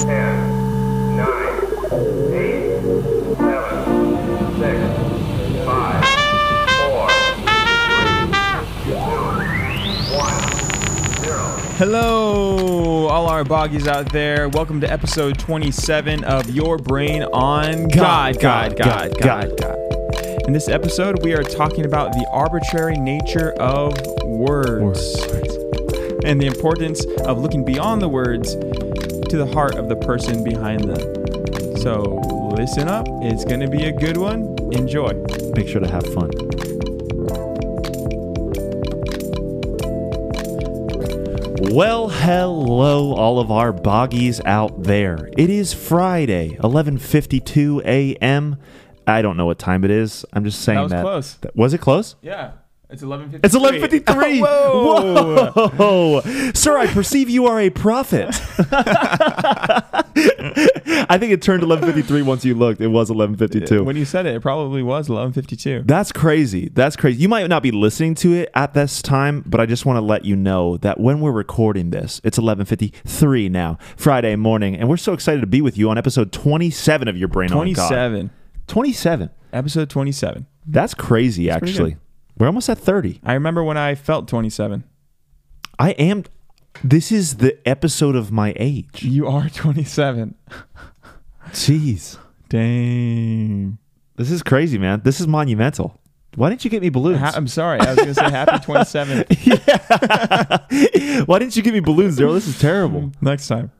Ten, nine, eight, seven, six, five, four, three, two, one, zero. Hello, all our boggies out there. Welcome to episode 27 of Your Brain on God, God, God, God, God. In this episode, we are talking about the arbitrary nature of words and the importance of looking beyond the words to the heart of the person behind them. So, listen up. It's going to be a good one. Enjoy. Make sure to have fun. Well, hello, all of our boggies out there. It is Friday, 11:52 a.m. I don't know what time it is. I'm just saying That was close. That- Was it close? Yeah, it's 11:53. It's 11:53. Whoa. Whoa. Sir, I perceive you are a prophet. I think it turned 11:53 once you looked. It was 11:52. When you said it, it probably was 11:52. That's crazy. That's crazy. You might not be listening to it at this time, but I just want to let you know that when we're recording this, it's 11:53 now, Friday morning, and we're so excited to be with you on episode 27 of Your Brain on God. 27. 27. Episode 27. That's crazy pretty actually. We're almost at 30. I remember when I felt 27. I am This is the episode of my age. You are 27. Jeez. Dang. This is crazy, man. This is monumental. Why didn't you get me balloons? Ha- I'm sorry. I was going to say happy 27th Why didn't you give me balloons, Daryl? This is terrible. next time.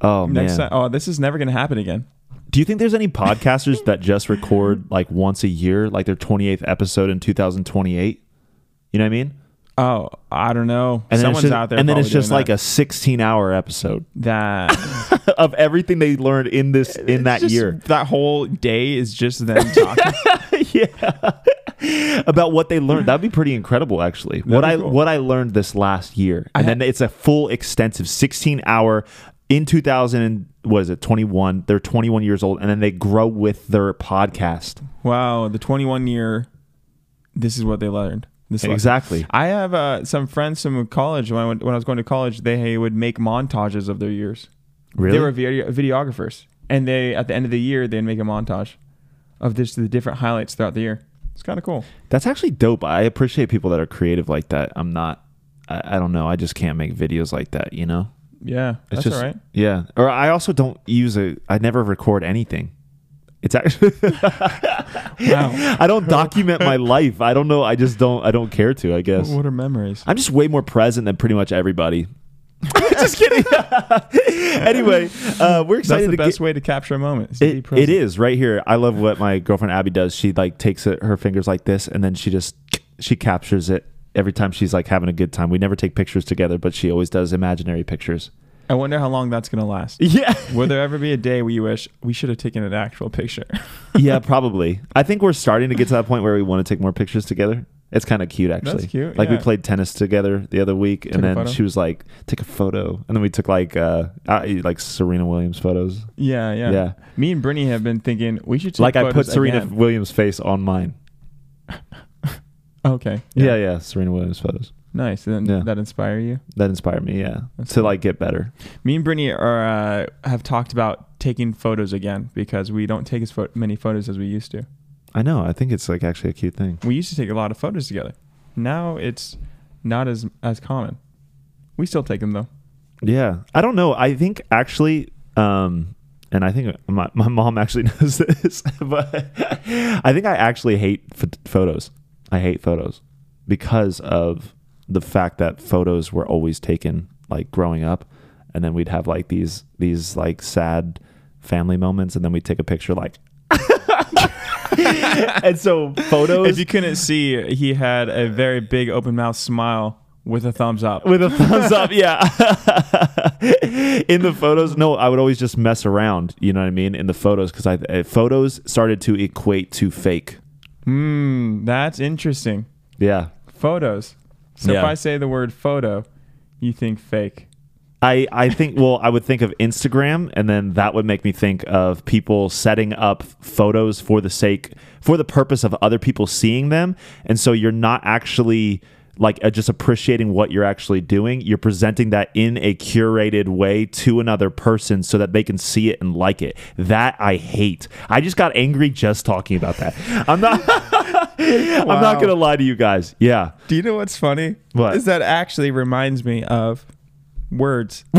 Oh man. Next time. Oh, this is never going to happen again. Do you think there's any podcasters that just record like once a year, like their 28th episode in 2028? You know what I mean? Oh, I don't know. And then Someone's it's just, out there. and then it's just like a 16 hour episode that. that of everything they learned in this in that Just- year. That whole day is just them talking. yeah. About what they learned. That'd be pretty incredible actually. what I cool. what I learned this last year. And then it's a full extensive 16 hour in 2000 and what is it 21 they're 21 years old and then they grow with their podcast wow. The 21 year. This is what they learned. This lesson. exactly I have uh, some friends from college. When I, went, when I was going to college, they would make montages of their years. really They were video, videographers, and they at the end of the year they'd make a montage of just the different highlights throughout the year. It's kind of cool. That's actually dope. I appreciate people that are creative like that. I'm not. I, I don't know. I just can't make videos like that. You know. Yeah, It's that's just all right. yeah. Or I also don't use a. I never record anything. It's actually. Wow. I don't document my life. I don't know. I just don't. I don't care to. I guess. What are memories? I'm just way more present than pretty much everybody. just kidding. anyway, uh, we're That's excited the to best get. way to capture a moment. is It, it is right here. I love what my girlfriend Abby does. She like takes it, her fingers like this, and then she just she captures it every time she's like having a good time. We never take pictures together, but she always does imaginary pictures. I wonder how long that's gonna last. Yeah, Will there ever be a day where you wish we should have taken an actual picture? yeah, probably. I think we're starting to get to that point where we want to take more pictures together. It's kind of cute, actually. That's cute, Like we played tennis together the other week, Took and then she was like, "Take a photo," and then we took like uh, uh like Serena Williams photos. yeah, yeah, Yeah. Me and Brittany have been thinking we should take Like I put Serena again. Williams' face on mine. Okay. Yeah. yeah, Serena Williams photos. Nice. And Yeah. that inspire you? That inspired me. Yeah, That's to cool. like get better. Me and Brittany are uh, have talked about taking photos again because we don't take as pho- many photos as we used to. I know. I think it's like actually a cute thing. We used to take a lot of photos together. Now it's not as as common. We still take them though. Yeah. I don't know. I think actually, um, and I think my, my mom actually knows this, but I think I actually hate ph- photos. I hate photos because of the fact that photos were always taken like growing up, and then we'd have like these these like sad family moments, and then we'd take a picture like. and so photos If you couldn't see, he had a very big open mouth smile with a thumbs up. with a thumbs up yeah in the photos no i would always just mess around you know what i mean in the photos because i uh, photos started to equate to fake Hmm, that's interesting. yeah Photos. So if I say the word photo, you think fake. I, I think well I would think of Instagram and then that would make me think of people setting up photos for the sake for the purpose of other people seeing them and so you're not actually like uh, just appreciating what you're actually doing. You're presenting that in a curated way to another person so that they can see it and like it. That I hate. I just got angry just talking about that. I'm not. I'm not gonna lie to you guys. Yeah. Do you know what's funny? What? Is that actually reminds me of words.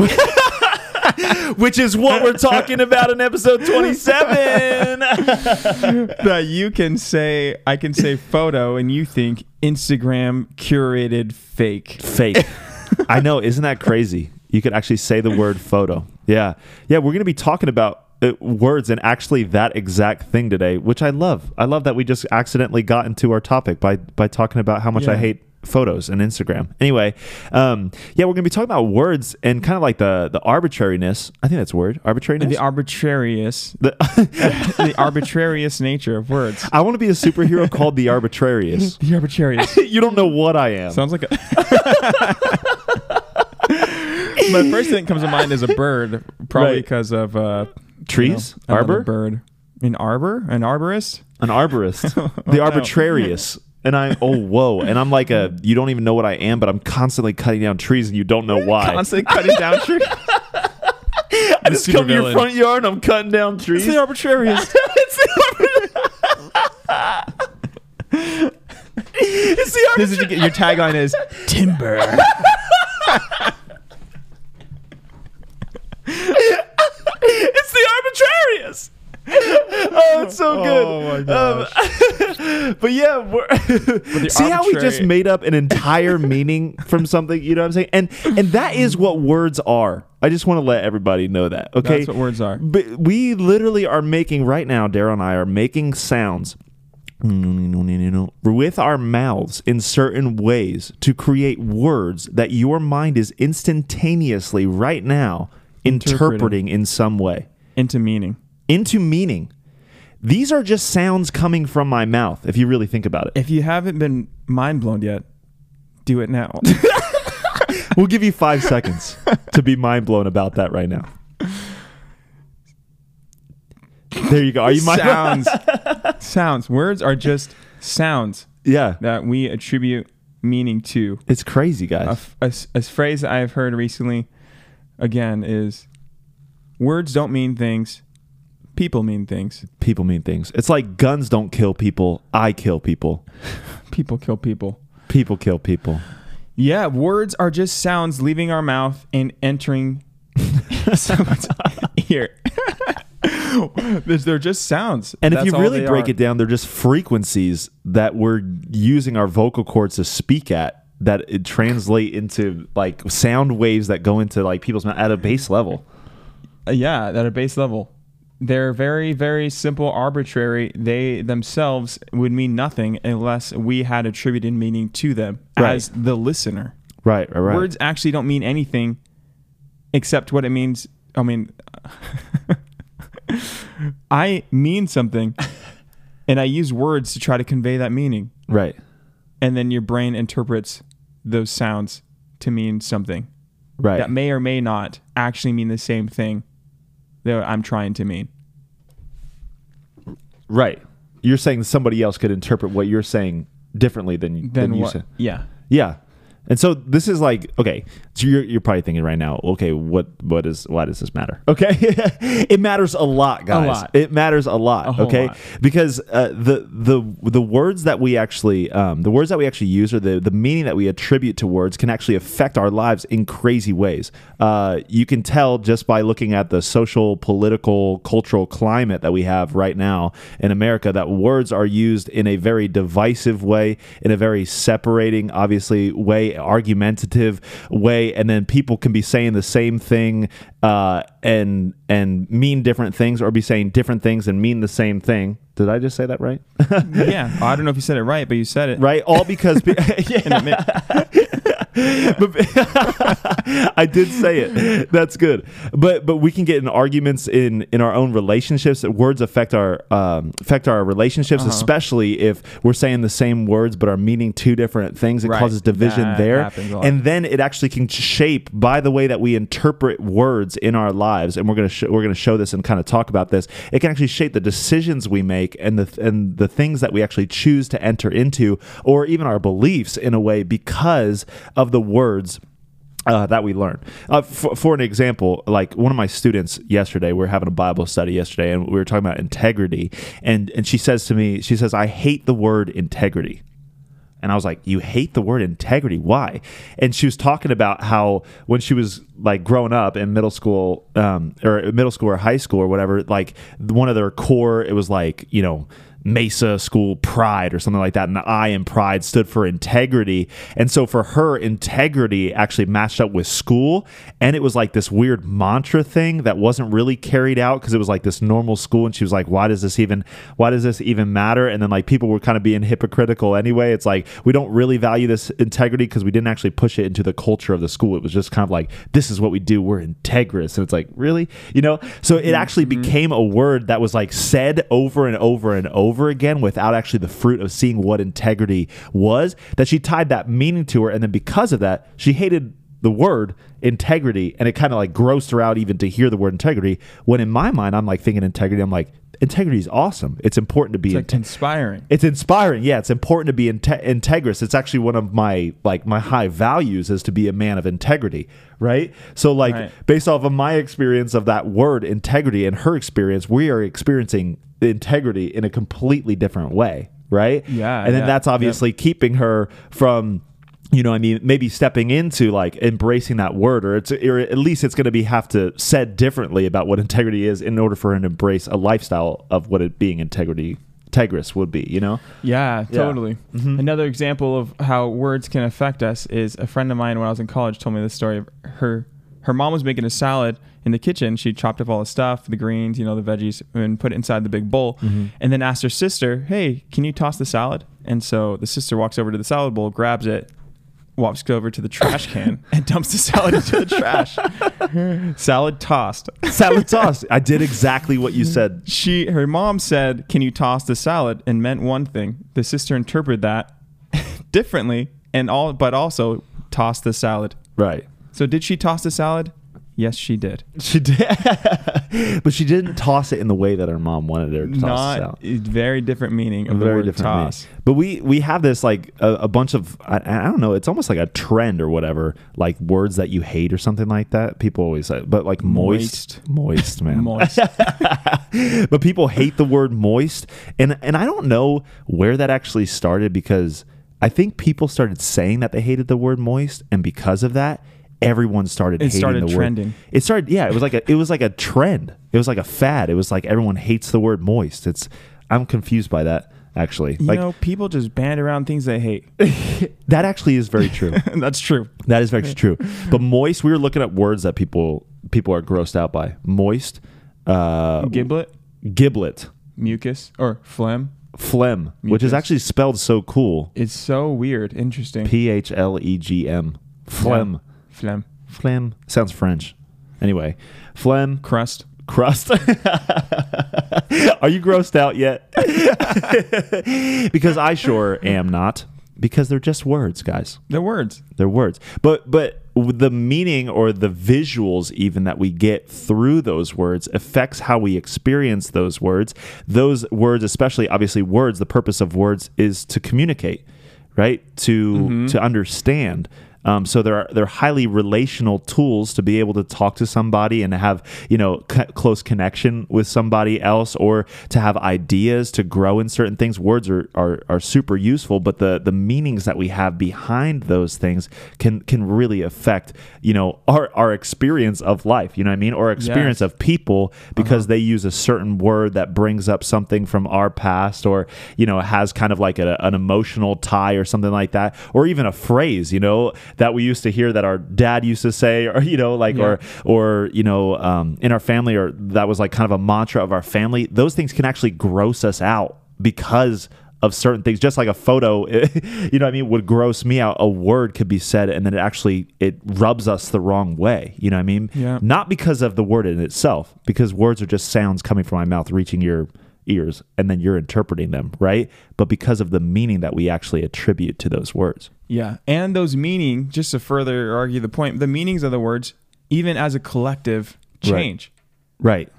Which is what we're talking about in episode 27. that you can say I can say photo and you think Instagram curated fake. Fake. I know. Isn't that crazy? You could actually say the word photo. Yeah. Yeah. We're going to be talking about uh, words and actually that exact thing today, which I love. I love that we just accidentally got into our topic by, by talking about how much I hate photos and Instagram. Anyway, um, yeah, we're going to be talking about words and kind of like the, the arbitrariness. I think that's a word. Arbitrariness. The arbitrarious The- the arbitrarious nature of words. I want to be a superhero called the arbitrarious. The arbitrarious. you don't know what I am. Sounds like a My first thing that comes to mind is a bird, probably Right. because of uh, Trees? you know, Arbor? bird. An arbor, an arborist. An arborist, the arbitrarious. And I, oh, whoa. And I'm like a, you don't even know what I am, but I'm constantly cutting down trees and you don't know why. Constantly cutting down trees. I just come to your supervillain. front yard and I'm cutting down trees. It's the arbitrarious. It's the, it's the this is your tagline is timber. it's the arbitrarious. oh, it's so good. Oh my gosh. Um, but yeah, see how we just made up an entire meaning from something. You know what I'm saying? And and that is what words are. I just want to let everybody know that. Okay, That's what words are. But we literally are making right now. Daryl and I are making sounds with our mouths in certain ways to create words that your mind is instantaneously right now Interpreting. interpreting in some way Into meaning. into meaning. These are just sounds coming from my mouth, if you really think about it. If you haven't been mind blown yet, do it now. We'll give you five seconds to be mind blown about that right now. There you go. Are you mind sounds. sounds. Words are just sounds Yeah. that we attribute meaning to. It's crazy, A, guys. f- a a phrase I've heard recently, again, is words don't mean things, people mean things. People mean things. It's like guns don't kill people. I kill people. People kill people. People kill people. Yeah, words are just sounds leaving our mouth and entering someone's ear. They're just sounds. And if you really break are. it down, they're just frequencies that we're using our vocal cords to speak at that it translate into like sound waves that go into like people's mouth at a base level. Yeah, at a base level. They're very, very simple, arbitrary. They themselves would mean nothing unless we had attributed meaning to them Right. as the listener. Right, right, right. Words actually don't mean anything except what it means. I mean, I mean something and I use words to try to convey that meaning. Right. And then your brain interprets those sounds to mean something Right. that may or may not actually mean the same thing that I'm trying to mean. Right. You're saying somebody else could interpret what you're saying differently than, Then than you what? said. Yeah. Yeah. And so this is like okay. So you're you're probably thinking right now, okay, what what is why does this matter? Okay, it matters a lot, guys. lot. It matters a lot. A okay, lot. because uh, the the the words that we actually um, the words that we actually use or the the meaning that we attribute to words can actually affect our lives in crazy ways. Uh, you can tell just by looking at the social, political, cultural climate that we have right now in America that words are used in a very divisive way, in a very separating, obviously way, argumentative way, and then people can be saying the same thing uh, and and mean different things, or be saying different things and mean the same thing. Did I just say that right? yeah. I don't know if you said it right, but you said it. right? All because be- And it ma- but I did say it. That's good. But but we can get in arguments in in our own relationships. Words affect our um, affect our relationships, Uh-huh. especially if we're saying the same words but are meaning two different things. It Right. causes division That there, happens a lot. and then it actually can shape by the way that we interpret words in our lives. And we're gonna sh- we're gonna show this and kind of talk about this. It can actually shape the decisions we make and the and the things that we actually choose to enter into, or even our beliefs in a way because of the words uh, that we learn. Uh, for, for an example, like one of my students yesterday, we were having a Bible study yesterday, and we were talking about integrity, and and she says to me, she says, "I hate the word integrity." And I was like, "You hate the word integrity? Why?" And she was talking about how when she was like growing up in middle school, um, or middle school or high school or whatever, like one of their core, it was like you know. Mesa School Pride or something like that. And the I in Pride stood for integrity. And so for her, integrity actually matched up with school. And it was like this weird mantra thing that wasn't really carried out because it was like this normal school. And she was like, why does this even, why does this even matter? And then like people were kind of being hypocritical anyway. It's like, we don't really value this integrity because we didn't actually push it into the culture of the school. It was just kind of like, this is what we do. We're integrous. And it's like, really? You know? So it mm-hmm. actually mm-hmm. became a word that was like said over and over and over again without actually the fruit of seeing what integrity was, that she tied that meaning to her. And then because of that, she hated the word integrity and it kind of like grossed her out even to hear the word integrity. When in my mind, I'm like thinking integrity, I'm like, integrity is awesome. It's important to be It's like inte- inspiring. it's inspiring yeah it's important to be inte- integrous it's actually one of my like my high values is to be a man of integrity right so like Right. based off of my experience of that word integrity and her experience we are experiencing integrity in a completely different way right Yeah, and then yeah, that's obviously keeping her from you know, I mean, maybe stepping into like embracing that word, or it's, or at least it's going to be have to said differently about what integrity is in order for her to embrace a lifestyle of what it being integrity, integrous would be. You know, Yeah, Yeah. totally. Mhm. Another example of how words can affect us is a friend of mine when I was in college told me this story. Of her her mom was making a salad in the kitchen. She chopped up all the stuff, the greens, you know, the veggies, and put it inside the big bowl. Mm-hmm. And then asked her sister, "Hey, can you toss the salad?" And so the sister walks over to the salad bowl, grabs it, walks over to the trash can, and dumps the salad into the trash. salad tossed. salad tossed. I did exactly what you said. she her mom said can you toss the salad and meant one thing the sister interpreted that differently and all but also tossed the salad Right. So did she toss the salad yes she did She did, but she didn't toss it in the way that her mom wanted her to toss not salad. a very different meaning of the word different meaning. toss But we we have this like a, a bunch of I, I don't know. It's almost like a trend or whatever, like words that you hate or something like that. People always say, but like moist, moist, man, Moist. but people hate the word moist, and and I don't know where that actually started because I think people started saying that they hated the word moist, and because of that. Everyone started It hating started the trending. word. It started, yeah. It was like a, it was like a trend. It was like a fad. It was like everyone hates the word moist. It's, I'm confused by that actually. you like know people just band around things they hate that actually is very true. that's true that is very true. But moist, we were looking at words that people people are grossed out by. Moist, uh, giblet giblet, mucus or phlegm phlegm, which is actually spelled so cool. it's so weird interesting P H L E G M. Phlegm. Phlegm Phlegm sounds French. Anyway, phlegm crust crust. Are you grossed out yet? because I sure am not. Because they're just words, guys. they're words They're words. But but the meaning or the visuals even that we get through those words affects how we experience those words. Those words, especially obviously words, the purpose of words is to communicate, right? To mm-hmm. to understand. Um, so they're they're highly relational tools to be able to talk to somebody and have you know c- close connection with somebody else, or to have ideas to grow in certain things. Words are, are are super useful, but the the meanings that we have behind those things can can really affect you know our our experience of life. You know what I mean, or experience Yes. of people because they use a certain word that brings up something from our past, or you know has kind of like a, an emotional tie or something like that, or even a phrase. You know that we used to hear that our dad used to say, or you know like Yeah. or or you know um, in our family, or that was like kind of a mantra of our family. Those things can actually gross us out because of certain things just like a photo you know what i mean would gross me out a word could be said and then it actually it rubs us the wrong way you know what i mean Yeah. not because of the word in itself because words are just sounds coming from my mouth reaching your ears and then you're interpreting them right but because of the meaning that we actually attribute to those words Yeah. And those meaning, just to further argue the point, the meanings of the words, even as a collective, Right. change. right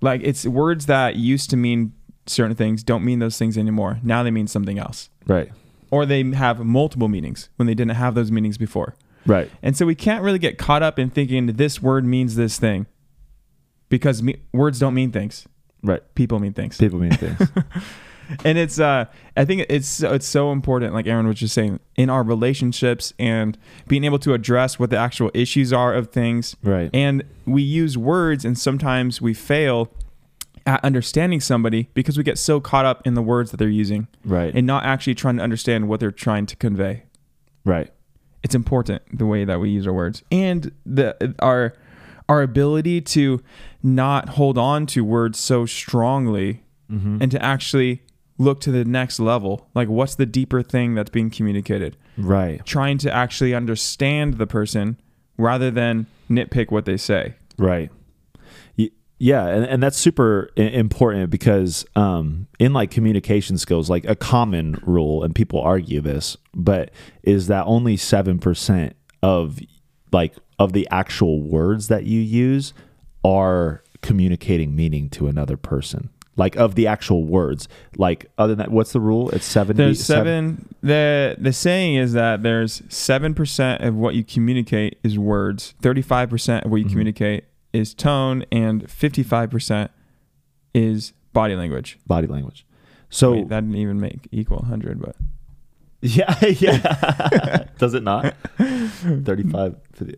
Like it's words that used to mean certain things don't mean those things anymore. Now they mean something else. right Or they have multiple meanings when they didn't have those meanings before. right And so we can't really get caught up in thinking this word means this thing because me- words don't mean things. Right. People mean things. people mean things. And it's uh i think it's it's so important like aaron was just saying in our relationships and being able to address what the actual issues are of things. Right. and we use words and sometimes we fail at understanding somebody because we get so caught up in the words that they're using right. and not actually trying to understand what they're trying to convey. Right. It's important the way that we use our words. And the our our ability to not hold on to words so strongly and to actually look to the next level. Like what's the deeper thing that's being communicated? Right. Trying to actually understand the person rather than nitpick what they say. Right. Yeah, and, and that's super important because um, in like communication skills, like a common rule, and people argue this, but is that only seven percent of like of the actual words that you use are communicating meaning to another person. Like of the actual words, like other than that, what's the rule? It's seventy. there's seven the the saying is that there's 7% of what you communicate is words 35% of what you mm-hmm. communicate is tone and 55% is body language body language. So Wait, that didn't even make equal 100 but Yeah, yeah. does it not? 35. 50,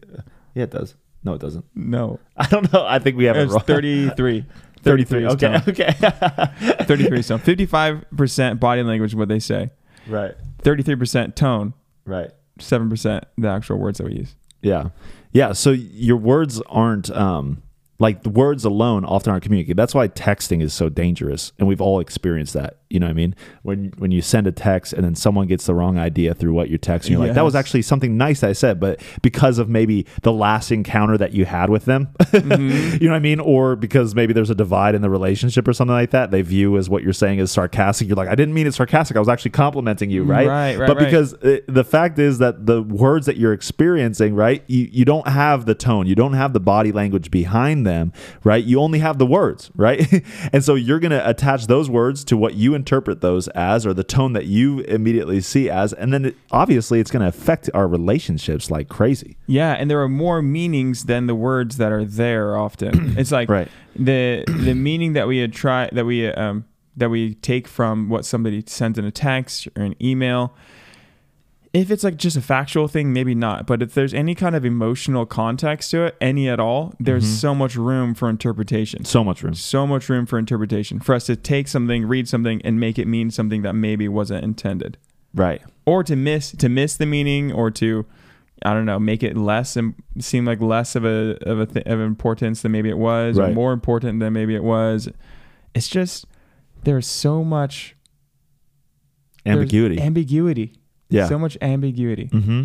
yeah, it does. No, it doesn't. no I don't know. I think we have it it's wrong. 33 33. is Okay, tone. okay. 33 so 55% body language what they say right, 33% tone right. 7% the actual words that we use Yeah. Yeah. So your words aren't, um, like the words alone often aren't communicated. That's why texting is so dangerous, and we've all experienced that. You know what I mean? When when you send a text and then someone gets the wrong idea through what you're texting, you're like, "That was actually something nice I said," but because of maybe the last encounter that you had with them, Mm-hmm. you know what I mean, or because maybe there's a divide in the relationship or something like that, they view as what you're saying is sarcastic. You're like, "I didn't mean it sarcastic. I was actually complimenting you, right?" Right, right, But right. because uh, the fact is that the words that you're experiencing, right, you, you don't have the tone, you don't have the body language behind them, right? You only have the words, right? and so you're going to attach those words to what you interpret those as or the tone that you immediately see as. And then it, obviously it's going to affect our relationships like crazy. Yeah, and there are more meanings than the words that are there often. it's like Right. the the meaning that we try that we um that we take from what somebody sends in a text or an email. If it's like just a factual thing, maybe not. But if there's any kind of emotional context to it, any at all, there's mm-hmm. so much room for interpretation. So much room. So much room for interpretation for us to take something, read something, and make it mean something that maybe wasn't intended Right. or to miss to miss the meaning or to I don't know make it less and seem like less of a of a th- of importance than maybe it was or more important than maybe it was. It's just there's so much Ambiguity. ambiguity. Yeah. so much ambiguity. hmm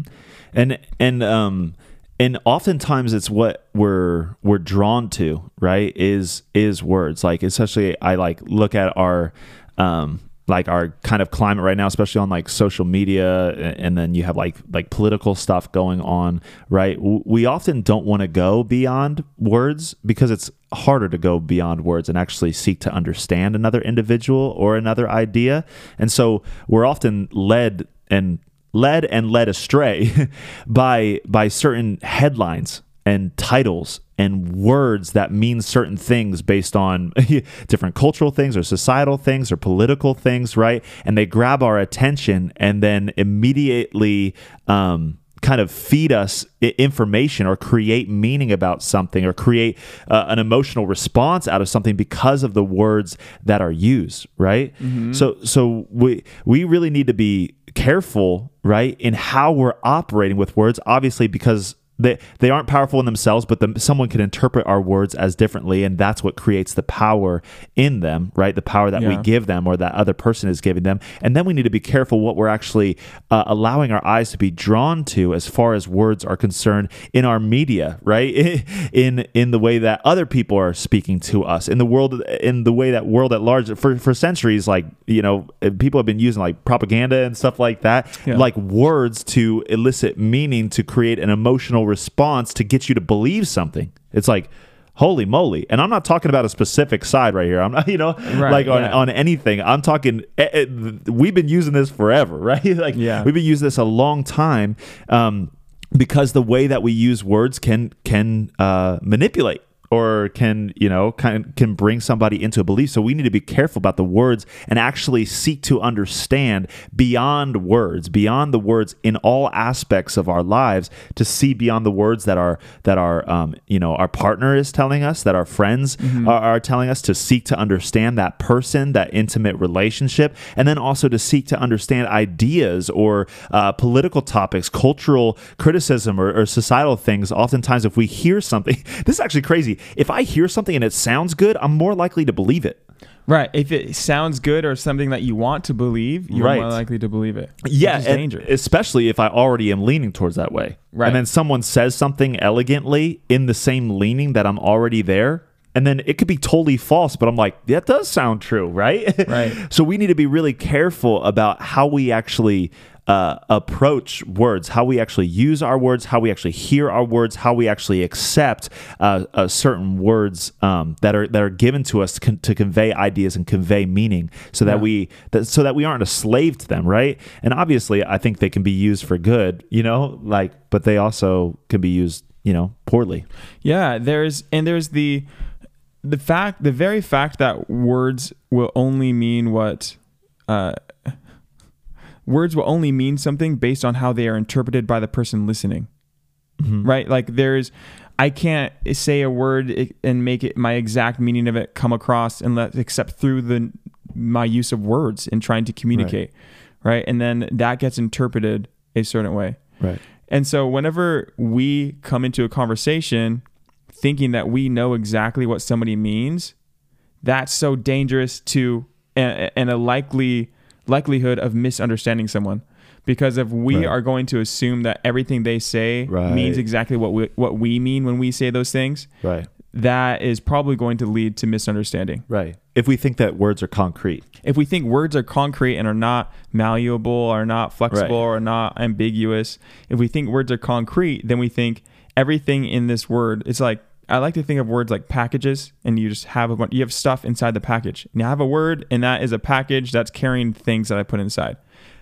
And and um and oftentimes it's what we're we're drawn to, right? Is is words like especially I like look at our um like our kind of climate right now, especially on like social media, and then you have like like political stuff going on, right? We often don't want to go beyond words because it's harder to go beyond words and actually seek to understand another individual or another idea, and so we're often led and led and led astray by by certain headlines and titles and words that mean certain things based on different cultural things or societal things or political things, right? And they grab our attention and then immediately um, kind of feed us information or create meaning about something or create uh, an emotional response out of something because of the words that are used, right? So so we we really need to be careful, right, in how we're operating with words obviously because they they aren't powerful in themselves, but the, someone can interpret our words as differently, and that's what creates the power in them, right? The power that we give them or that other person is giving them, and then we need to be careful what we're actually uh, allowing our eyes to be drawn to as far as words are concerned in our media, right? In in the way that other people are speaking to us, in the world, in the way that world at large for for centuries, like you know, people have been using like propaganda and stuff like that, Yeah. like words to elicit meaning to create an emotional response to get you to believe something. It's like, holy moly. And I'm not talking about a specific side right here. I'm not, you know, Right, like on, yeah. on anything. I'm talking, eh, eh, we've been using this forever, right? like, Yeah. we've been using this a long time. Um, because the way that we use words can can uh, manipulate or can you know can can bring somebody into a belief. So we need to be careful about the words and actually seek to understand beyond words beyond the words in all aspects of our lives to see beyond the words that our that our um, you know our partner is telling us that our friends are, are telling us to seek to understand that person that intimate relationship and then also to seek to understand ideas or uh, political topics cultural criticism or, or societal things. Oftentimes if we hear something this is actually crazy if i hear something and it sounds good i'm more likely to believe it Right. If it sounds good or something that you want to believe, you're Right. more likely to believe it. yeah especially if i already am leaning towards that way Right. and then someone says something elegantly in the same leaning that i'm already there and then it could be totally false but i'm like that does sound true right Right. so we need to be really careful about how we actually uh, approach words, how we actually use our words, how we actually hear our words, how we actually accept uh, uh, certain words um, that are that are given to us to, con- to convey ideas and convey meaning, so that Yeah. we that, so that we aren't a slave to them, right? And obviously, I think they can be used for good, you know, like, but they also can be used, you know, poorly. Yeah, there's and there's the the fact the very fact that words will only mean what uh words will only mean something based on how they are interpreted by the person listening. Mm-hmm. Right? Like there's I can't say a word and make it my exact meaning of it come across unless except through the my use of words in trying to communicate. Right? And then that gets interpreted a certain way. Right. And so whenever we come into a conversation thinking that we know exactly what somebody means, that's so dangerous to and, and a likely likelihood of misunderstanding someone. Because if we Right. are going to assume that everything they say Right. means exactly what we what we mean when we say those things, Right. that is probably going to lead to misunderstanding. Right. If we think that words are concrete. If we think words are concrete and are not malleable, are not flexible, Right. or not ambiguous, if we think words are concrete, then we think everything in this word. It's like I like to think of words like packages, and you just have a bunch, you have stuff inside the package. And you have a word, and that is a package that's carrying things that I put inside.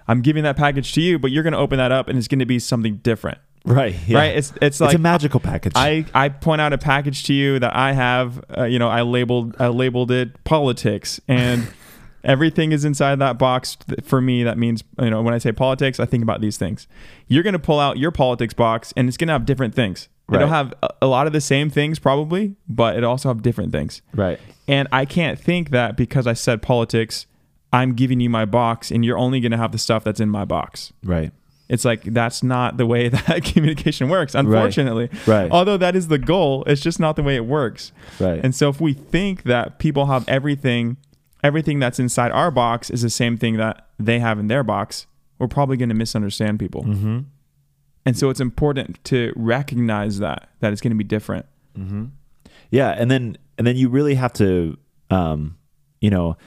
I'm giving that package to you, but you're going to open that up, and it's going to be something different, Right. Yeah. right? It's it's It's like a magical package. I, I point out a package to you that I have, uh, you know, I labeled I labeled it politics, and everything is inside that box. For me, that means you know when I say politics, I think about these things. You're gonna pull out your politics box, and it's gonna have different things. It'll Right. have a, lot of the same things probably, but it also have different things. right. And I can't think that because I said politics, I'm giving you my box, and you're only gonna have the stuff that's in my box. Right. It's like that's not the way that communication works, unfortunately. Right. Although that is the goal, it's just not the way it works. Right. And so if we think that people have everything, everything that's inside our box is the same thing that they have in their box, we're probably going to misunderstand people. mm-hmm. And so it's important to recognize that that it's going to be different. Yeah, and then and then you really have to, um, you know,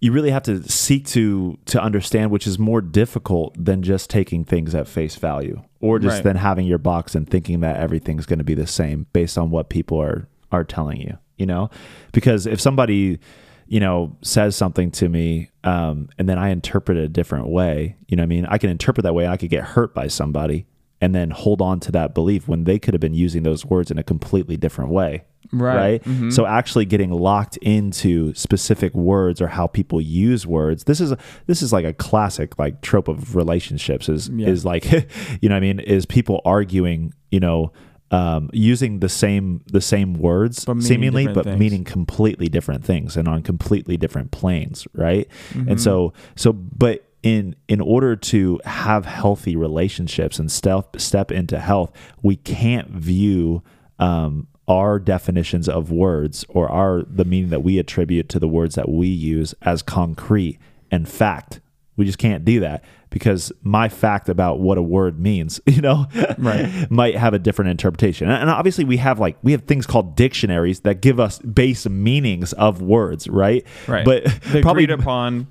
you really have to seek to to understand, which is more difficult than just taking things at face value, or just Right. then having your box and thinking that everything's going to be the same based on what people are are telling you. You know, because if somebody you know says something to me um, and then i interpret it a different way you know what i mean i can interpret that way and i could get hurt by somebody and then hold on to that belief when they could have been using those words in a completely different way Right. right? So actually getting locked into specific words or how people use words. This is a, this is like a classic like trope of relationships is Yeah. is like you know what I mean is people arguing, you know, um, using the same the same words But seemingly but things. meaning completely different things and on completely different planes, right? Mm-hmm. And so so but in in order to have healthy relationships and step step into health, we can't view um, our definitions of words or our the meaning that we attribute to the words that we use as concrete and fact. We just can't do that because my fact about what a word means, you know, Right. might have a different interpretation. And obviously we have like we have things called dictionaries that give us base meanings of words, right? Right. But the probably upon,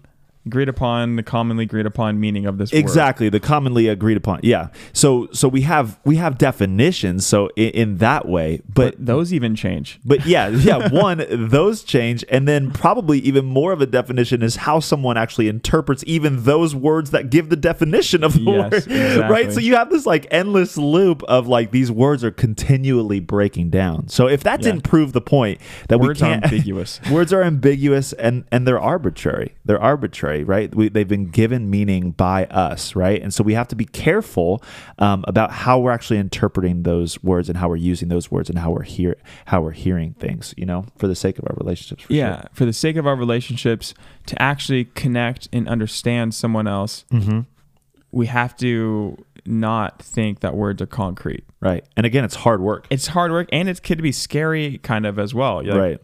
agreed upon, the commonly agreed upon meaning of this word. exactly the commonly agreed upon. Yeah. So so we have we have definitions so in, in that way, but But those even change. But yeah, yeah, one, those change. And then probably even more of a definition is how someone actually interprets even those words that give the definition of the Yes, word. exactly. Right? So you have this like endless loop of like these words are continually breaking down. So if that Yeah. didn't prove the point that Words we are can't ambiguous. words are ambiguous and and they're arbitrary. They're arbitrary, right? We, they've been given meaning by us, right? And so we have to be careful um, about how we're actually interpreting those words and how we're using those words and how we're hear how we're hearing things, you know, for the sake of our relationships. For yeah, for the sake of our relationships, to actually connect and understand someone else, sure. hmm we have to not think that words are concrete. right. And again, it's hard work, It's hard work and it could be scary kind of as well. Like- right?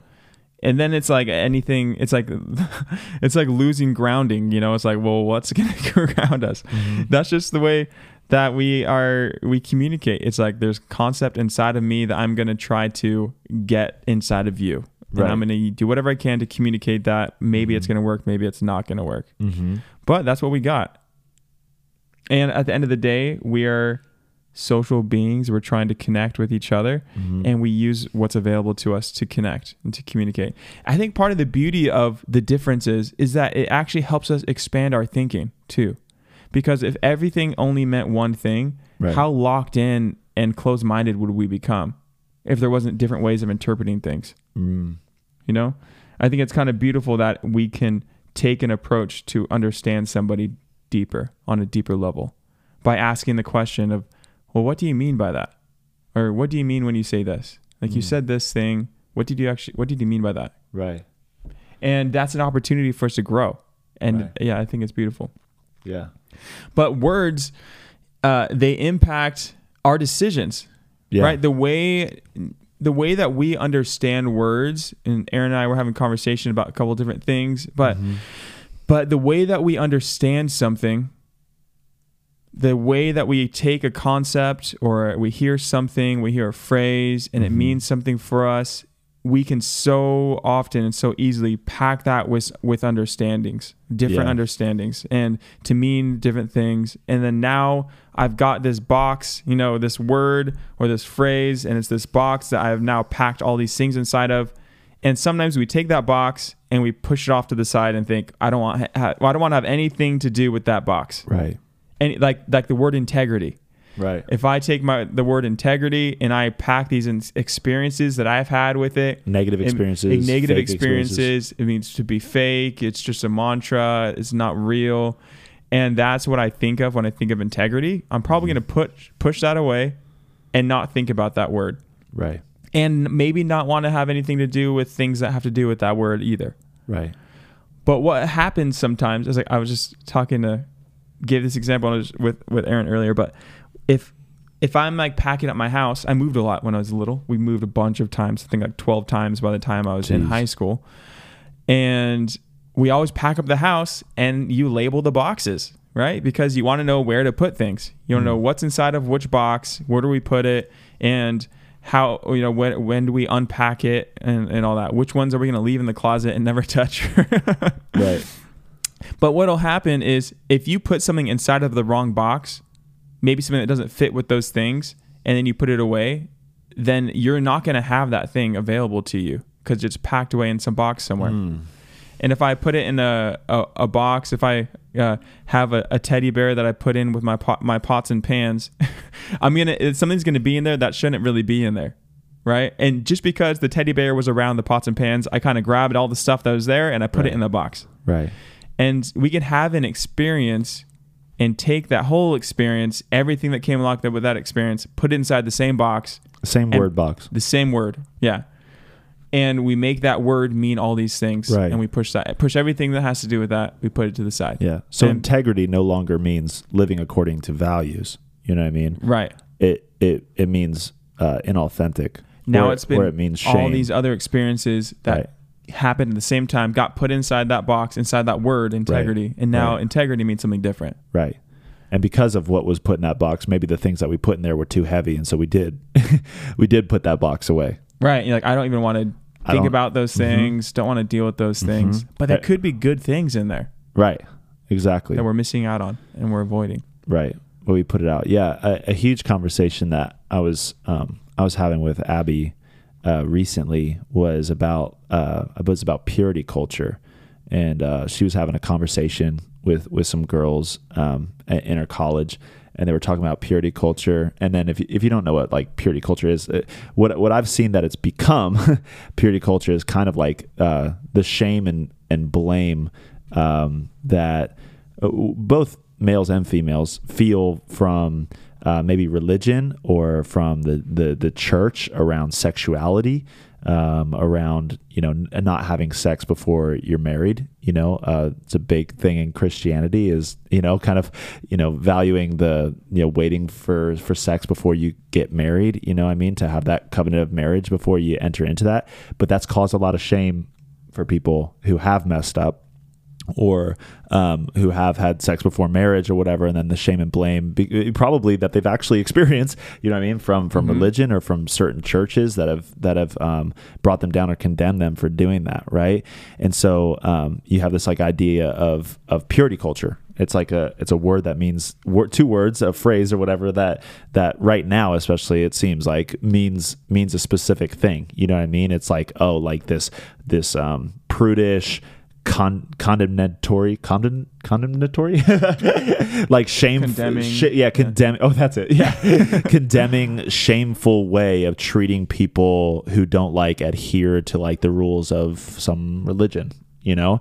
And then it's like anything it's like it's like losing grounding, you know, it's like, well, what's gonna ground us? Mm-hmm. That's just the way that we are we communicate. It's like there's concept inside of me that I'm gonna try to get inside of you. And Right. I'm gonna do whatever I can to communicate that. Maybe it's gonna work, maybe it's not gonna work. Mm-hmm. But that's what we got. And at the end of the day, we are social beings. We're trying to connect with each other Mm-hmm. and we use what's available to us to connect and to communicate. I think part of the beauty of the differences is that it actually helps us expand our thinking too. Because if everything only meant one thing, Right. how locked in and closed minded would we become if there wasn't different ways of interpreting things? Mm. You know, I think it's kind of beautiful that we can take an approach to understand somebody deeper on a deeper level by asking the question of, well, what do you mean by that? Or what do you mean when you say this? Like you Mm. said this thing, what did you actually, what did you mean by that? Right. And that's an opportunity for us to grow. And Right. yeah, I think it's beautiful. Yeah. But words, uh, they impact our decisions Yeah. right the way the way that we understand words and aaron and i were having a conversation about a couple different things but Mhm. but the way that we understand something the way that we take a concept or we hear something we hear a phrase and it Mhm. means something for us we can so often and so easily pack that with with understandings different Yeah. understandings and to mean different things and then now i've got this box you know this word or this phrase and it's this box that i've now packed all these things inside of and sometimes we take that box and we push it off to the side and think i don't want ha- i don't want to have anything to do with that box Right. And like like the word integrity Right. if i take my the word integrity and i pack these in experiences that i've had with it Negative experiences. negative fake experiences. It means to be fake. It's just a mantra. It's not real. And that's what I think of when I think of integrity. I'm probably mm-hmm. going to put push that away and not think about that word. Right. And maybe not want to have anything to do with things that have to do with that word either. Right. But what happens sometimes is like I was just talking to give this example with with Aaron earlier, but if if I'm like packing up my house, I moved a lot when I was little. We moved a bunch of times, I think like 12 times by the time I was in high school. And we always pack up the house and you label the boxes, right? Because you want to know where to put things. You want to Mm. know what's inside of which box, where do we put it, and how you know when when do we unpack it and, and all that. Which ones are we going to leave in the closet and never touch? Right. But what'll happen is if you put something inside of the wrong box, maybe something that doesn't fit with those things, and then you put it away, then you're not going to have that thing available to you because it's packed away in some box somewhere. Mm. And if I put it in a, a, a box, if I uh, have a, a teddy bear that I put in with my pot, my pots and pans, I'm gonna something's gonna be in there that shouldn't really be in there, right? And just because the teddy bear was around the pots and pans, I kind of grabbed all the stuff that was there and I put Right. it in the box Right. And we can have an experience and take that whole experience, everything that came along with that experience, put it inside the same box, Same word box. the same word, yeah, and we make that word mean all these things, Right. and we push that push everything that has to do with that. We put it to the side. Yeah. So And- integrity no longer means living according to values. You know what I mean? Right. It it it means uh, inauthentic. Now it's been it means all these other experiences that Right. Happened at the same time, got put inside that box, inside that word integrity, and now Right. integrity means something different. Right. And because of what was put in that box, maybe the things that we put in there were too heavy, and so we did, we did put that box away. Right. You're like, I don't even want to think about those things. Don't want to deal with those things. But there Right. could be good things in there Right. Exactly. that we're missing out on and we're avoiding. Right. Well, we put it out. Yeah, a, a huge conversation that I was um, I was having with Abby uh, recently was about uh, was about purity culture, and uh, she was having a conversation with with some girls um, in her college, and they were talking about purity culture. And then if you, if you don't know what like purity culture is, uh, what what I've seen that it's become, purity culture is kind of like uh, the shame and and blame um, that uh, both males and females feel from uh, maybe religion or from the, the, the church around sexuality, um, around you know not having sex before you're married. You know, uh, it's a big thing in Christianity is you know kind of you know valuing the you know waiting for for sex before you get married. You know, I mean to have that covenant of marriage before you enter into that. But that's caused a lot of shame for people who have messed up or um, who have had sex before marriage or whatever, and then the shame and blame, be, probably that they've actually experienced, you know what I mean, from from religion or from certain churches that have that have um, brought them down or condemned them for doing that, right? And so um, you have this like idea of of purity culture. It's like a it's a word that means word, two words, a phrase or whatever that that right now, especially it seems like means means a specific thing. You know what I mean? It's like oh, like this this um, prudish con- condemnatory condemn condemnatory? Like shame Condemning. sh- yeah condemning oh that's it yeah. Condemning shameful way of treating people who don't like adhere to like the rules of some religion you know?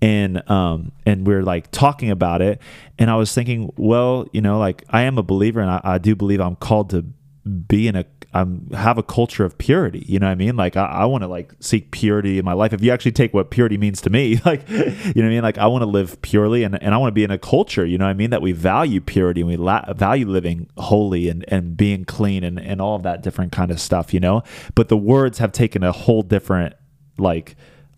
And um and we're like talking about it and i was thinking well you know like i am a believer and i, I do believe i'm called to be in a I'm have a culture of purity. You know what I mean? Like I, I want to like seek purity in my life. If you actually take what purity means to me, like you know what I mean? Like I want to live purely and, and I want to be in a culture, you know what I mean, that we value purity and we la- value living holy and, and being clean and, and all of that different kind of stuff, you know? But the words have taken a whole different like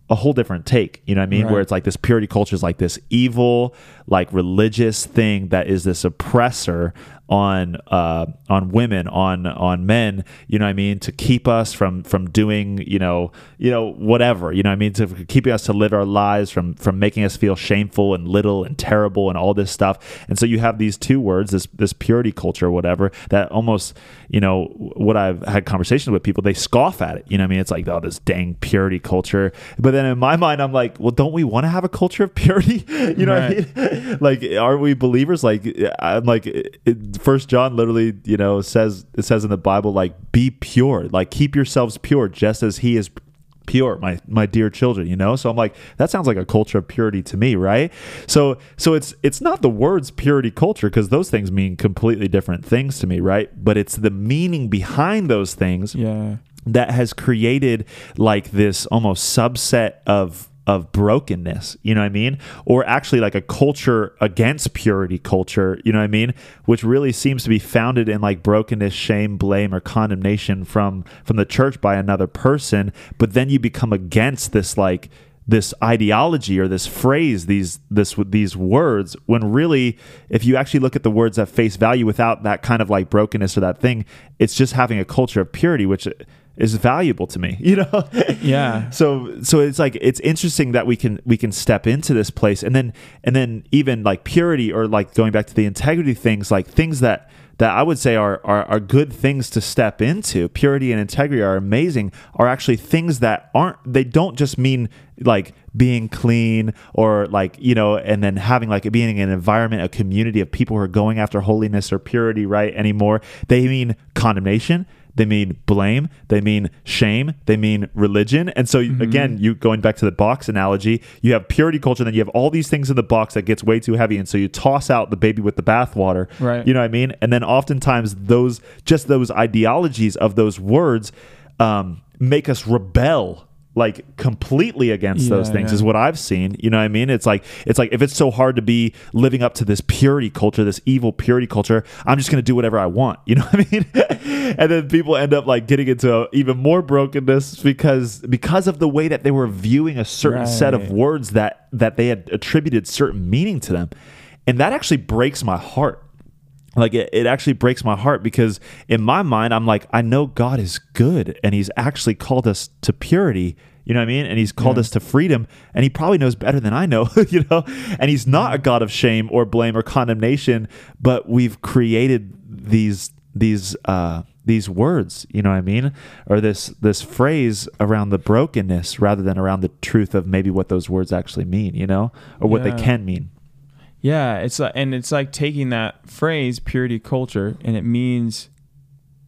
a whole different take. You know what I mean? Right. Where it's like this purity culture is like this evil, like religious thing that is this oppressor on uh on women on on men you know what i mean to keep us from from doing you know you know whatever you know what i mean to keeping us to live our lives from from making us feel shameful and little and terrible and all this stuff. And so you have these two words this this purity culture or whatever that almost you know what i've had conversations with people they scoff at it you know what i mean? It's like oh this dang purity culture. But then in my mind i'm like well don't we want to have a culture of purity? You know Right. what i mean? Like are we believers? Like i'm like it, first john literally you know says it says in the bible like be pure like keep yourselves pure just as he is pure my my dear children you know? So i'm like that sounds like a culture of purity to me right? So so it's it's not the words purity culture because those things mean completely different things to me right? But it's the meaning behind those things Yeah. that has created like this almost subset of of brokenness, you know what I mean? Or actually like a culture against purity culture, you know what I mean? Which really seems to be founded in like brokenness, shame, blame or condemnation from from the church by another person, but then you become against this like this ideology or this phrase these this these words when really if you actually look at the words at face value without that kind of like brokenness or that thing it's just having a culture of purity which is valuable to me you know Yeah. so so it's like it's interesting that we can we can step into this place and then and then even like purity or like going back to the integrity things like things that that I would say are, are are good things to step into. Purity and integrity are amazing. Are actually things that aren't. They don't just mean like being clean or like you know, and then having like being in an environment, a community of people who are going after holiness or purity, right? Anymore. They mean condemnation. They mean blame. They mean shame. They mean religion. And so again, you going back to the box analogy, you have purity culture, then you have all these things in the box that gets way too heavy, and so you toss out the baby with the bathwater. Right. You know what I mean? And then oftentimes those just those ideologies of those words um, make us rebel like completely against those things yeah. is what I've seen. You know what I mean? It's like it's like if it's so hard to be living up to this purity culture, this evil purity culture, I'm just going to do whatever I want. You know what I mean? and then people end up like getting into even more brokenness because because of the way that they were viewing a certain set of words that that they had attributed certain meaning to them. And that actually breaks my heart like it, it actually breaks my heart because in my mind i'm like i know god is good and he's actually called us to purity you know what i mean? And he's called us to freedom and he probably knows better than i know you know? And he's not a god of shame or blame or condemnation but we've created these these uh these words you know what i mean? Or this this phrase around the brokenness rather than around the truth of maybe what those words actually mean you know? Or what Yeah. they can mean Yeah, it's like, and it's like taking that phrase purity culture, and it means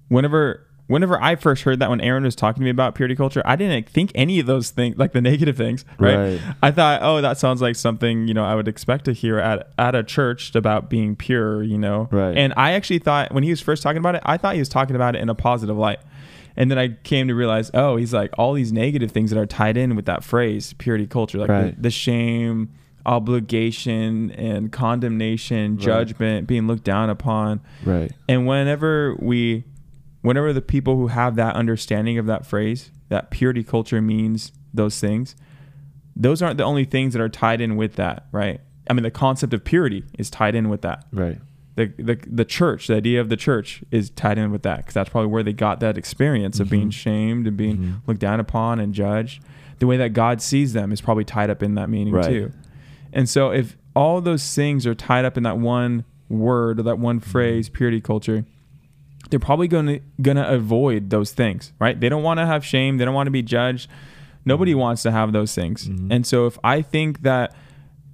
whenever whenever I first heard that when Aaron was talking to me about purity culture, I didn't think any of those things, like the negative things, right? Right. I thought, oh, that sounds like something you know I would expect to hear at at a church about being pure, you know. Right. And I actually thought when he was first talking about it, I thought he was talking about it in a positive light. And then I came to realize, oh, he's like all these negative things that are tied in with that phrase, purity culture, like Right. the, the shame, obligation, and condemnation, judgment, being looked down upon. right And whenever we, whenever the people who have that understanding of that phrase, that purity culture means those things, those aren't the only things that are tied in with that, right? I mean, the concept of purity is tied in with that. right The, the, the church, the idea of the church is tied in with that because that's probably where they got that experience of being mm-hmm. shamed and being mm-hmm. looked down upon and judged. The way that God sees them is probably tied up in that meaning Right. too. And so if all those things are tied up in that one word or that one mm-hmm. phrase, purity culture, they're probably going to going to avoid those things, right? They don't want to have shame, they don't want to be judged. Nobody mm-hmm. wants to have those things. Mm-hmm. And so if I think that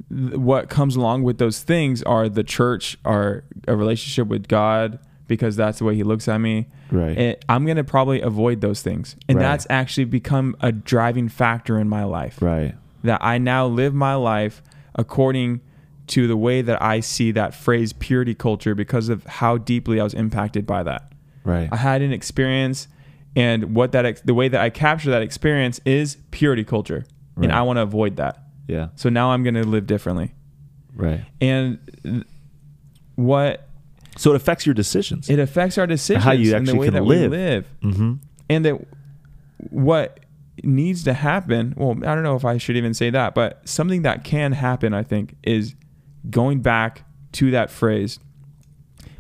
th- what comes along with those things are the church, are a relationship with God because that's the way he looks at me. Right. it- I'm going to probably avoid those things. And Right. that's actually become a driving factor in my life right that I now live my life according to the way that I see that phrase purity culture because of how deeply I was impacted by that. right I had an experience and what that ex- the way that I capture that experience is purity culture and I want to avoid that. yeah So now I'm going to live differently. right And th- what So it affects your decisions. it affects our decisions you and the actually way can that live. we live. mm-hmm. and that what needs to happen well i don't know if i should even say that but something that can happen i think is going back to that phrase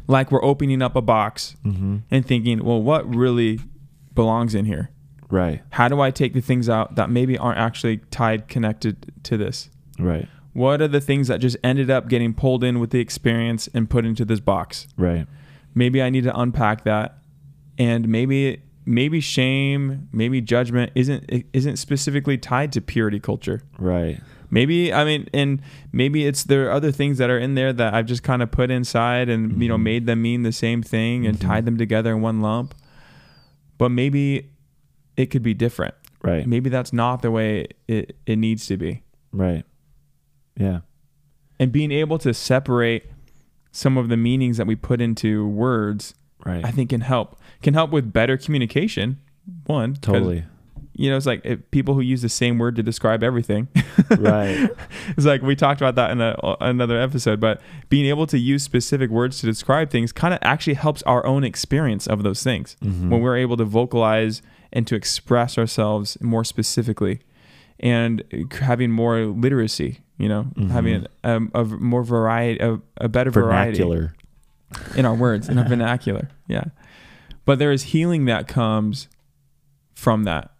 like we're opening up a box Mm-hmm. and thinking well what really belongs in here Right. how do i take the things out that maybe aren't actually tied connected to this Right. what are the things that just ended up getting pulled in with the experience and put into this box Right. maybe I need to unpack that, and maybe maybe shame, maybe judgment isn't isn't specifically tied to purity culture. Right. Maybe I mean, and maybe it's there are other things that are in there that I've just kind of put inside and you know Mhm. made them mean the same thing and Mhm. tied them together in one lump. But maybe it could be different. Right. Maybe that's not the way it, it needs to be. Right. Yeah. And being able to separate some of the meanings that we put into words Right. I think can help can help with better communication. One totally. You know, it's like if people who use the same word to describe everything. Right. it's like we talked about that in a, another episode, but being able to use specific words to describe things kind of actually helps our own experience of those things Mhm. when we're able to vocalize and to express ourselves more specifically and having more literacy. You know, Mhm. having a, a more variety, a, a better variety Vernacular. In our words in our vernacular yeah but there is healing that comes from that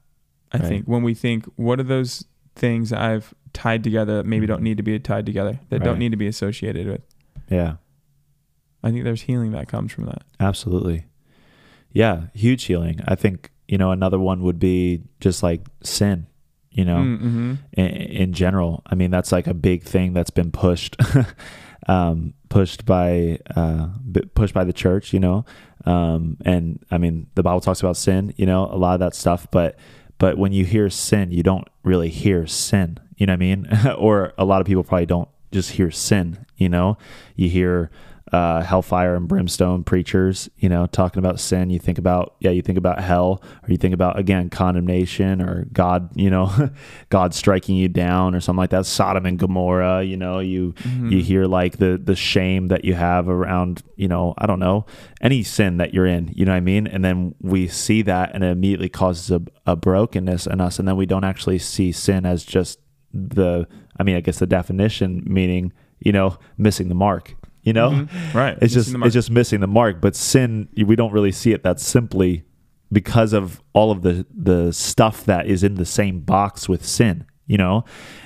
i Right. think when we think what are those things i've tied together that maybe don't need to be tied together that don't need to be associated with Yeah. i think there's healing that comes from that Absolutely. Yeah. Huge healing. I think, you know, another one would be just like sin, you know, mm-hmm. in, in general. I mean, that's like a big thing that's been pushed, um, pushed by, uh, pushed by the church, you know. Um, and I mean, the Bible talks about sin, you know, a lot of that stuff, but, but when you hear sin, you don't really hear sin, you know what I mean? or a lot of people probably don't just hear sin, you know, you hear, uh, hellfire and brimstone preachers, you know, talking about sin. You think about, yeah, you think about hell, or you think about again condemnation, or God, you know, God striking you down, or something like that. Sodom and Gomorrah, you know, you you hear like the the shame that you have around, you know, I don't know, any sin that you're in, you know what I mean? And then we see that, and it immediately causes a, a brokenness in us, and then we don't actually see sin as just the, I mean, I guess the definition meaning, you know, missing the mark you know Mhm. Right. it's Missing just it's just missing the mark but sin we don't really see it that simply because of all of the the stuff that is in the same box with sin you know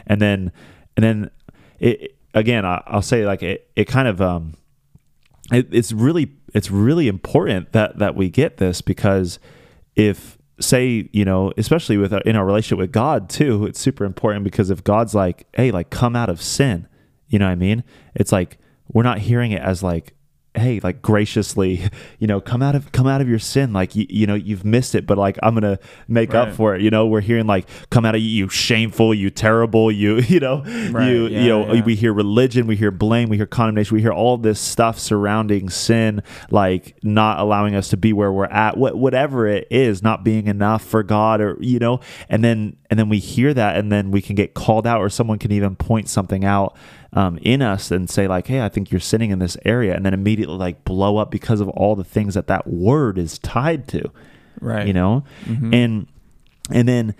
and then and then it again I, i'll say like it, it kind of um it, it's really it's really important that that we get this because if say you know especially with our, in our relationship with god too it's super important because if god's like hey like come out of sin you know what i mean it's like we're not hearing it as like hey like graciously you know come out of come out of your sin. Like you, you know you've missed it but like i'm gonna make up for it. You know we're hearing like come out of you you shameful you terrible you you know Right, you yeah, you know yeah. we hear religion we hear blame we hear condemnation we hear all this stuff surrounding sin like not allowing us to be where we're at what whatever it is not being enough for god or you know and then and then we hear that and then we can get called out or someone can even point something out um, in us and say like hey i think you're sinning in this area and then immediately like blow up because of all the things that that word is tied to right. you know Mhm. and and then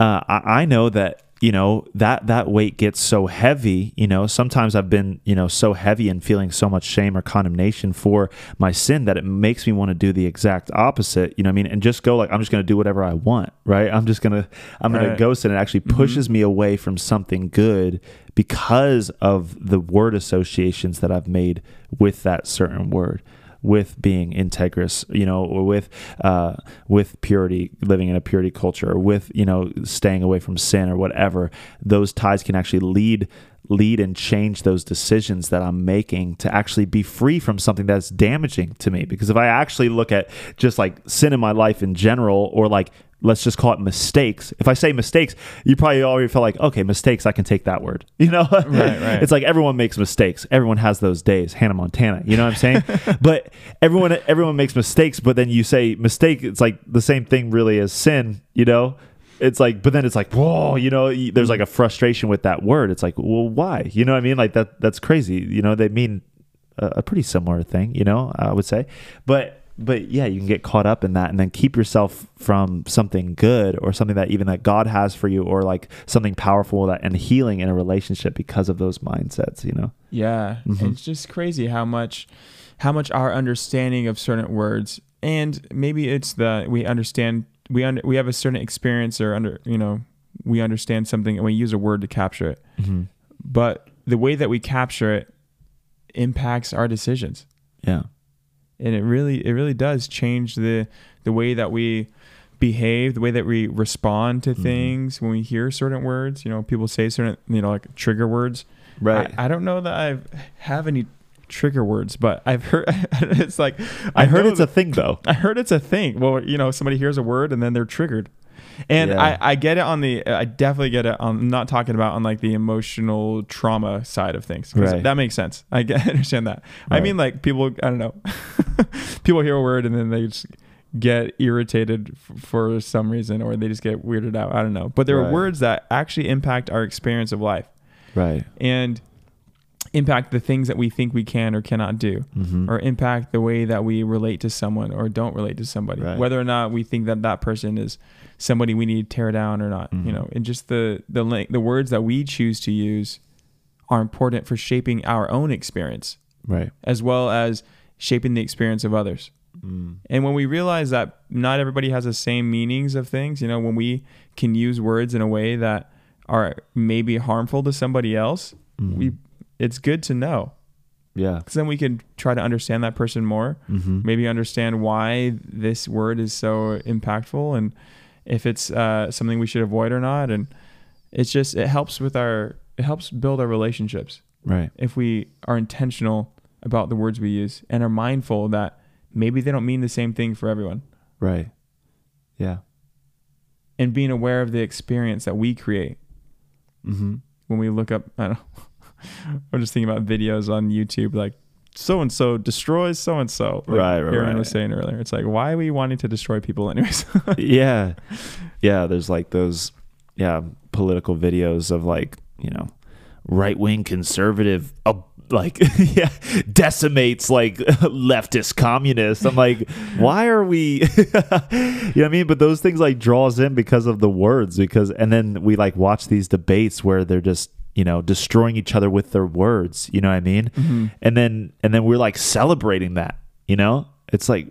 uh, I, I know that you know that that weight gets so heavy you know sometimes i've been you know so heavy and feeling so much shame or condemnation for my sin that it makes me want to do the exact opposite you know what i mean? And just go like i'm just going to do whatever i want right? I'm just going to i'm going to ghost it and it actually mm-hmm. pushes me away from something good because of the word associations that i've made with that certain word with being integrous, you know, or with uh, with purity, living in a purity culture, or with you know staying away from sin or whatever. Those ties can actually lead lead and change those decisions that I'm making to actually be free from something that's damaging to me. Because if I actually look at just like sin in my life in general, or like let's just call it mistakes. If I say mistakes, you probably already feel like, okay, mistakes, I can take that word. You know, Right, right. it's like everyone makes mistakes. Everyone has those days. Hannah Montana. You know what I'm saying? but everyone everyone makes mistakes. But then you say mistake. It's like the same thing really as sin. You know. It's like, but then it's like, whoa, you know, there's like a frustration with that word. It's like, well, why? You know what I mean? Like that, that's crazy. You know, they mean a, a pretty similar thing, you know, I would say. But, but yeah, you can get caught up in that and then keep yourself from something good or something that even that God has for you or like something powerful that and healing in a relationship because of those mindsets, you know? Yeah, Mhm. it's just crazy how much how much our understanding of certain words and maybe it's the we understand we under, we have a certain experience or under you know we understand something and we use a word to capture it. Mm-hmm. But the way that we capture it impacts our decisions. Yeah. And it really it really does change the the way that we behave the way that we respond to Mhm. things when we hear certain words you know people say certain you know like trigger words Right. I, I don't know that i have any trigger words but i've heard it's like I, heard know it's a thing though. I heard it's a thing. Well, you know, somebody hears a word and then they're triggered. And Yeah. I, I get it on the, I definitely get it. On, I'm not talking about on like the emotional trauma side of things. Right. That makes sense. I get, I understand that. I mean, like people, I don't know, people hear a word and then they just get irritated f- for some reason or they just get weirded out. I don't know. But there are words that actually impact our experience of life Right. and impact the things that we think we can or cannot do Mm-hmm. or impact the way that we relate to someone or don't relate to somebody Right. whether or not we think that that person is somebody we need to tear down or not Mhm. you know and just the the the words that we choose to use are important for shaping our own experience right. as well as shaping the experience of others Mm. and when we realize that not everybody has the same meanings of things you know when we can use words in a way that are maybe harmful to somebody else Mhm. we it's good to know yeah. because then we can try to understand that person more Mm-hmm. maybe understand why this word is so impactful and if it's uh, something we should avoid or not and it's just it helps with our it helps build our relationships Right. if we are intentional about the words we use and are mindful that maybe they don't mean the same thing for everyone Right. Yeah. and being aware of the experience that we create Mm-hmm. when we look up I don't know I'm just thinking about videos on YouTube like so and so destroys so and so. Right, right, Aaron right. was saying earlier. It's like, why are we wanting to destroy people anyways? yeah yeah there's like those yeah political videos of like you know right-wing conservative uh, like yeah decimates like leftist communists i'm like why are we you know what i mean but those things like draws in because of the words because and then we like watch these debates where they're just you know destroying each other with their words you know what i mean? Mm-hmm. And then and then we're like celebrating that you know? It's like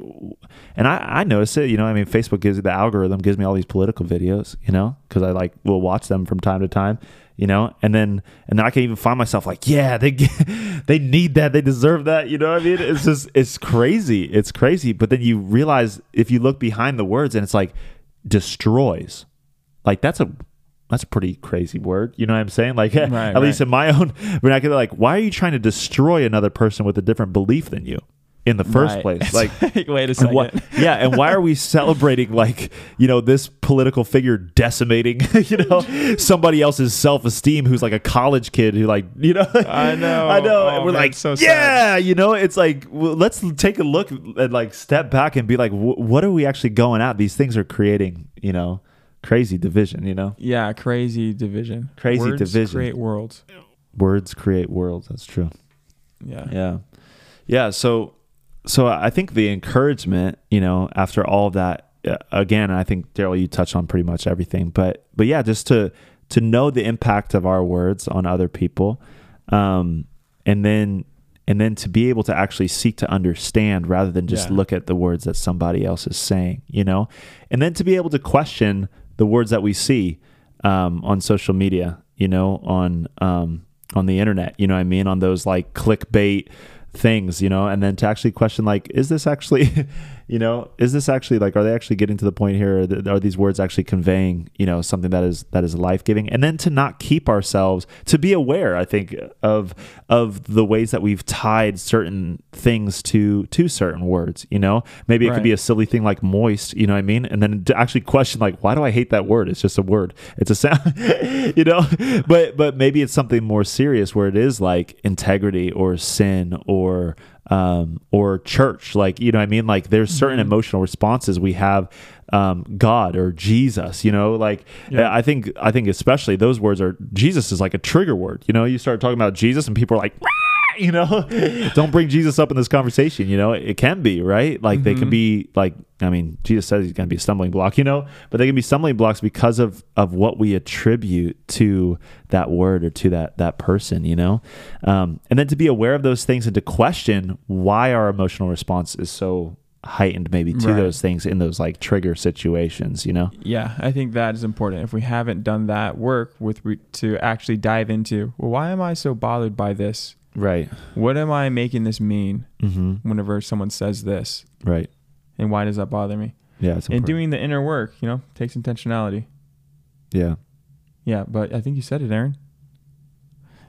and i i notice it you know i mean facebook gives the algorithm gives me all these political videos you know because i like will watch them from time to time you know? And then and then i can even find myself like yeah they they need that they deserve that you know what i mean? It's just it's crazy it's crazy. But then you realize if you look behind the words and it's like destroys like that's a that's a pretty crazy word. You know what i'm saying? Like at right. least in my own vernacular like why are you trying to destroy another person with a different belief than you in the first Right. place? Like wait a and second. what, yeah, and why are we celebrating like you know this political figure decimating you know somebody else's self esteem who's like a college kid who like you know? I know. I know. Oh, we're man, like so yeah you know? It's like well, let's take a look and like step back and be like wh- what are we actually going at these things are creating you know crazy division you know Yeah, crazy division. Crazy Words division. Create worlds. words create worlds that's true Yeah. Yeah. Yeah. So, so I think the encouragement, you know, after all of that, uh, again, I think Daryl, you touched on pretty much everything, but, but yeah, just to, to know the impact of our words on other people. Um, and then, and then to be able to actually seek to understand rather than just Yeah. look at the words that somebody else is saying, you know, and then to be able to question the words that we see, um, on social media, you know, on, um, on the internet, you know I mean? On those like clickbait things, you know, and then to actually question like, is this actually, you know, is this actually like, are they actually getting to the point here? Are these words actually conveying, you know, something that is that is life giving? And then to not keep ourselves to be aware, I think, of of the ways that we've tied certain things to to certain words. You know, maybe it could be a silly thing like moist. You know what I mean? And then to actually question like, why do I hate that word? It's just a word. It's a sound. you know, but but maybe it's something more serious where it is like integrity or sin or um, or church. Like, you know what I mean? Like there's certain Mm-hmm. emotional responses we have um, God or Jesus, you know, like Yeah. I think, I think especially those words are Jesus is like a trigger word, you know, you start talking about Jesus and people are like! you know, don't bring Jesus up in this conversation, you know, it can be right. Like they can Mhm. be like, I mean, Jesus says he's going to be a stumbling block, you know, but they can be stumbling blocks because of, of what we attribute to that word or to that, that person, you know? Um, and then to be aware of those things and to question why our emotional response is so heightened maybe to Right. those things in those like trigger situations, you know? Yeah, I think that is important. If we haven't done that work with re- to actually dive into, well, why am I so bothered by this? Right. What am I making this mean Mm-hmm. whenever someone says this? Right. And why does that bother me? Yeah. It's And doing the inner work, you know, takes intentionality. yeah. Yeah, but I think you said it, Aaron.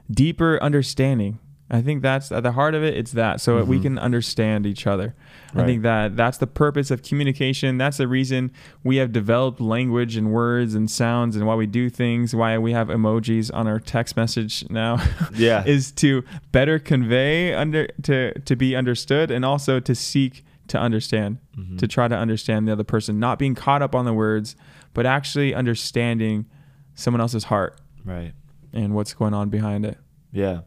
Deeper understanding. I think that's at the heart of it. It's that so we Mhm. can understand each other. I think that that's the purpose of communication. That's the reason we have developed language and words and sounds and why we do things. Why we have emojis on our text message now. Yeah. is to better convey under to to be understood and also to seek to understand Mhm. to try to understand the other person not being caught up on the words but actually understanding someone else's heart right. and what's going on behind it Yeah.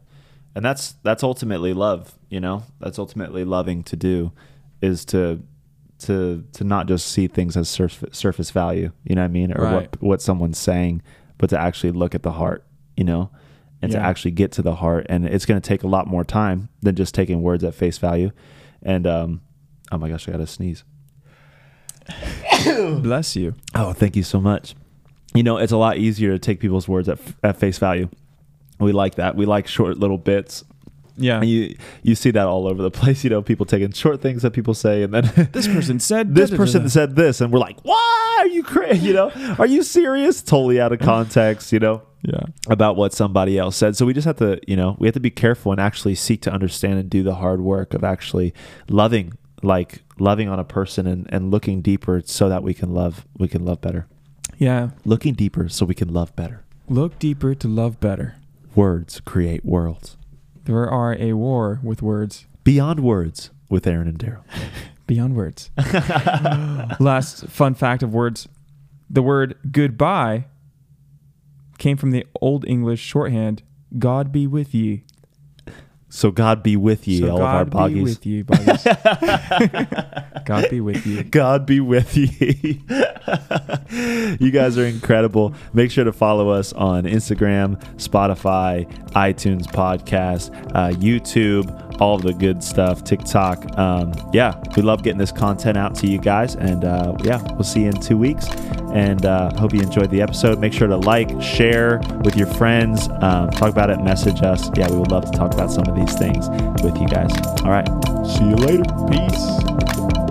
And that's that's ultimately love, you know? That's ultimately loving to do is to to to not just see things as surface surface value, you know what I mean? Or Right. what what someone's saying, but to actually look at the heart, you know? And to actually get to the heart and it's going to take a lot more time than just taking words at face value. And um oh my gosh, I got to sneeze. bless you Oh, thank you so much. You know, it's a lot easier to take people's words at, at face value. We like that. We like short little bits. yeah And you you see that all over the place. You know, people taking short things that people say, and then this person said this person said this, and we're like, "Why are you crazy? You know, are you serious? Totally out of context. You know." yeah about what somebody else said. So we just have to, you know, we have to be careful and actually seek to understand and do the hard work of actually loving, like loving on a person and, and looking deeper so that we can love, we can love better. yeah Looking deeper so we can love better. look deeper to love better Words create worlds. there are a war with words Beyond Words with Aaron and Daryl. Beyond words. Last fun fact of words the word goodbye came from the Old English shorthand, God be with ye. So God be with ye, So all of our God be boggies. with ye, boggies. God be with you. God be with ye. you guys are incredible. Make sure to follow us on Instagram, Spotify, iTunes podcast, uh, YouTube, all the good stuff, TikTok. Um, yeah, we love getting this content out to you guys. And uh, yeah, we'll see you in two weeks. And uh, hope you enjoyed the episode. Make sure to like, share with your friends, um, talk about it, message us. Yeah, we would love to talk about some of these things with you guys. All right. See you later. Peace.